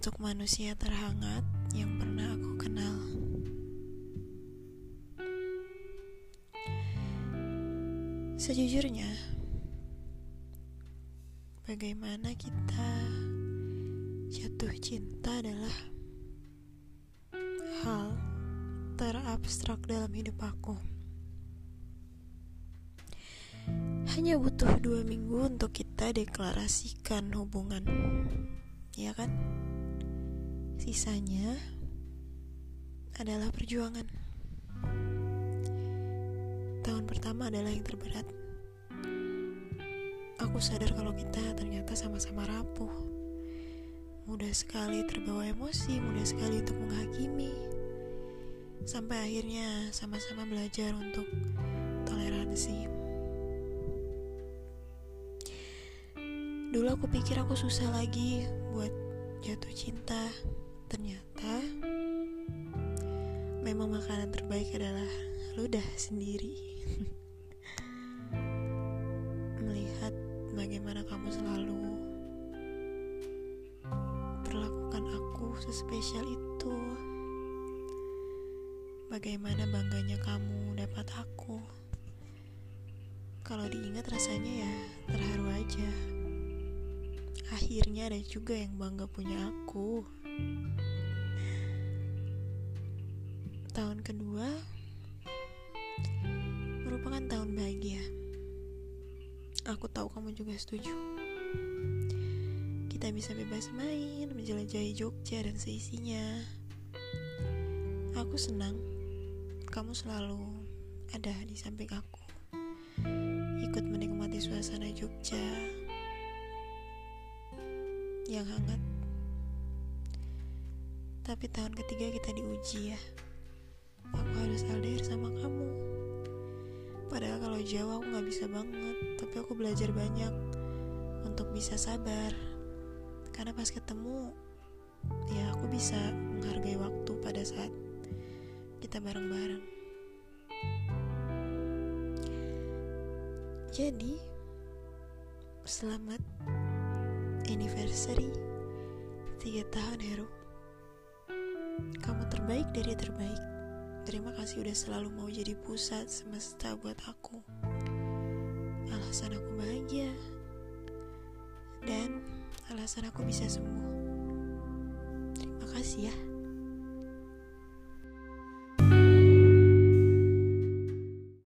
untuk manusia terhangat yang pernah aku kenal. Sejujurnya, bagaimana kita jatuh cinta adalah hal terabstrak dalam hidup aku. Hanya butuh dua minggu untuk kita deklarasikan hubungan, ya kan? Sisanya adalah perjuangan. Tahun pertama adalah yang terberat. Aku sadar kalau kita ternyata sama-sama rapuh. Mudah sekali terbawa emosi, mudah sekali untuk menghakimi. Sampai akhirnya sama-sama belajar untuk toleransi. Dulu aku pikir aku susah lagi buat jatuh cinta. Ternyata memang makanan terbaik adalah ludah sendiri. Melihat bagaimana kamu selalu perlakukan aku sespesial itu. Bagaimana bangganya kamu dapat aku. Kalau diingat rasanya ya terharu aja akhirnya ada juga yang bangga punya aku. Tahun kedua merupakan tahun bahagia. Aku tahu kamu juga setuju. Kita bisa bebas main, menjelajahi Jogja dan seisinya. Aku senang kamu selalu ada di samping aku. Ikut menikmati suasana Jogja yang hangat. Tapi tahun ketiga kita diuji ya. Aku harus LDR sama kamu. Padahal kalau jauh aku gak bisa banget, tapi aku belajar banyak untuk bisa sabar. Karena pas ketemu, ya aku bisa menghargai waktu pada saat kita bareng-bareng. Jadi, selamat anniversary. Tiga tahun Heru. Kamu terbaik dari terbaik. Terima kasih udah selalu mau jadi pusat semesta buat aku. Alasan aku bahagia. Dan alasan aku bisa sembuh. Terima kasih ya